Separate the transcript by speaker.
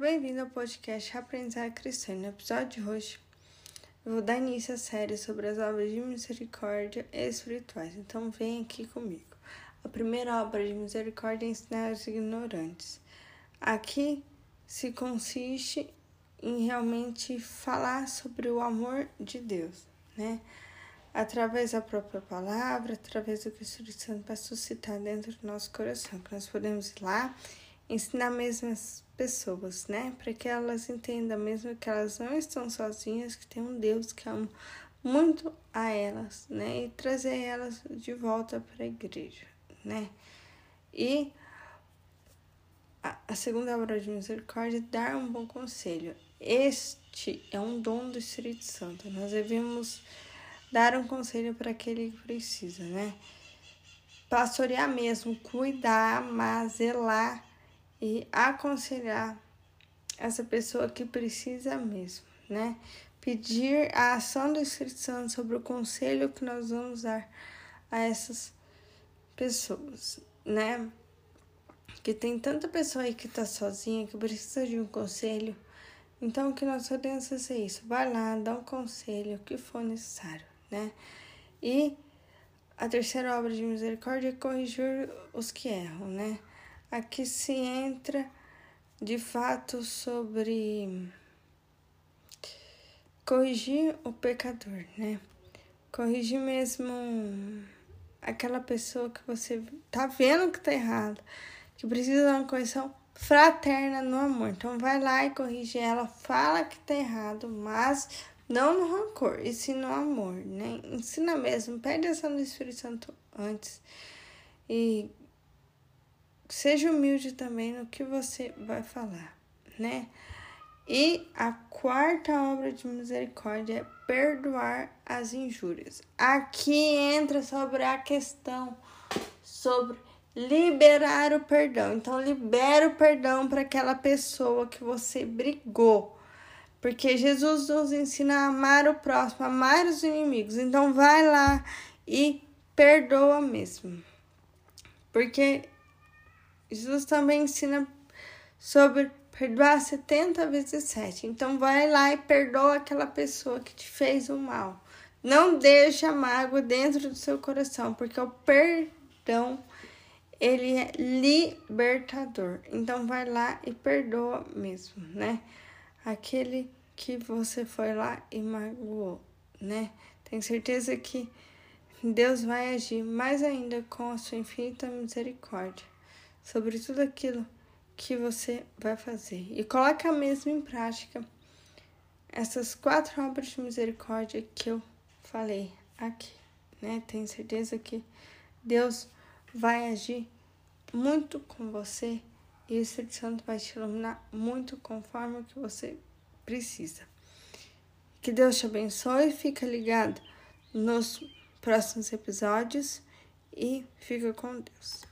Speaker 1: Bem-vindo ao podcast Aprendizagem Cristã. No episódio de hoje, eu vou dar início à série sobre as obras de misericórdia espirituais. Então, vem aqui comigo. A primeira obra de misericórdia é ensinar os ignorantes. Aqui se consiste em realmente falar sobre o amor de Deus, né? Através da própria palavra, através do que o Espírito Santo vai suscitar dentro do nosso coração, que nós podemos ir lá ensinar mesmo as pessoas, né? Para que elas entendam mesmo que elas não estão sozinhas, que tem um Deus que ama muito a elas, né? E trazer elas de volta para a igreja, né? E a segunda obra de misericórdia é dar um bom conselho. Este é um dom do Espírito Santo. Nós devemos dar um conselho para aquele que precisa, né? Pastorear mesmo, cuidar, amar, zelar e aconselhar essa pessoa que precisa mesmo, né? Pedir a ação do Espírito Santo sobre o conselho que nós vamos dar a essas pessoas, né? Que tem tanta pessoa aí que tá sozinha, que precisa de um conselho. Então, o que nós podemos fazer é isso? Vai lá, dá um conselho, o que for necessário, né? E a terceira obra de misericórdia é corrigir os que erram, né? Aqui se entra de fato sobre corrigir o pecador, né? Corrigir mesmo aquela pessoa que você tá vendo que tá errado, que precisa de uma correção fraterna no amor. Então vai lá e corrige ela, fala que tá errado, mas não no rancor, e sim no amor, né? Ensina mesmo, pede ação do Espírito Santo antes. E seja humilde também no que você vai falar, né? E a quarta obra de misericórdia é perdoar as injúrias. Aqui entra sobre a questão sobre liberar o perdão. Então, libera o perdão para aquela pessoa que você brigou. Porque Jesus nos ensina a amar o próximo, amar os inimigos. Então, vai lá e perdoa mesmo. Porque Jesus também ensina sobre perdoar 70 vezes 7. Então vai lá e perdoa aquela pessoa que te fez o mal. Não deixa mágoa dentro do seu coração, porque o perdão ele é libertador. Então vai lá e perdoa mesmo, né? Aquele que você foi lá e magoou, né? Tenho certeza que Deus vai agir mais ainda com a sua infinita misericórdia sobre tudo aquilo que você vai fazer. E coloca mesmo em prática essas quatro obras de misericórdia que eu falei aqui, né? Tenho certeza que Deus vai agir muito com você e o Espírito Santo vai te iluminar muito conforme o que você precisa. Que Deus te abençoe, fica ligado nos próximos episódios e fica com Deus.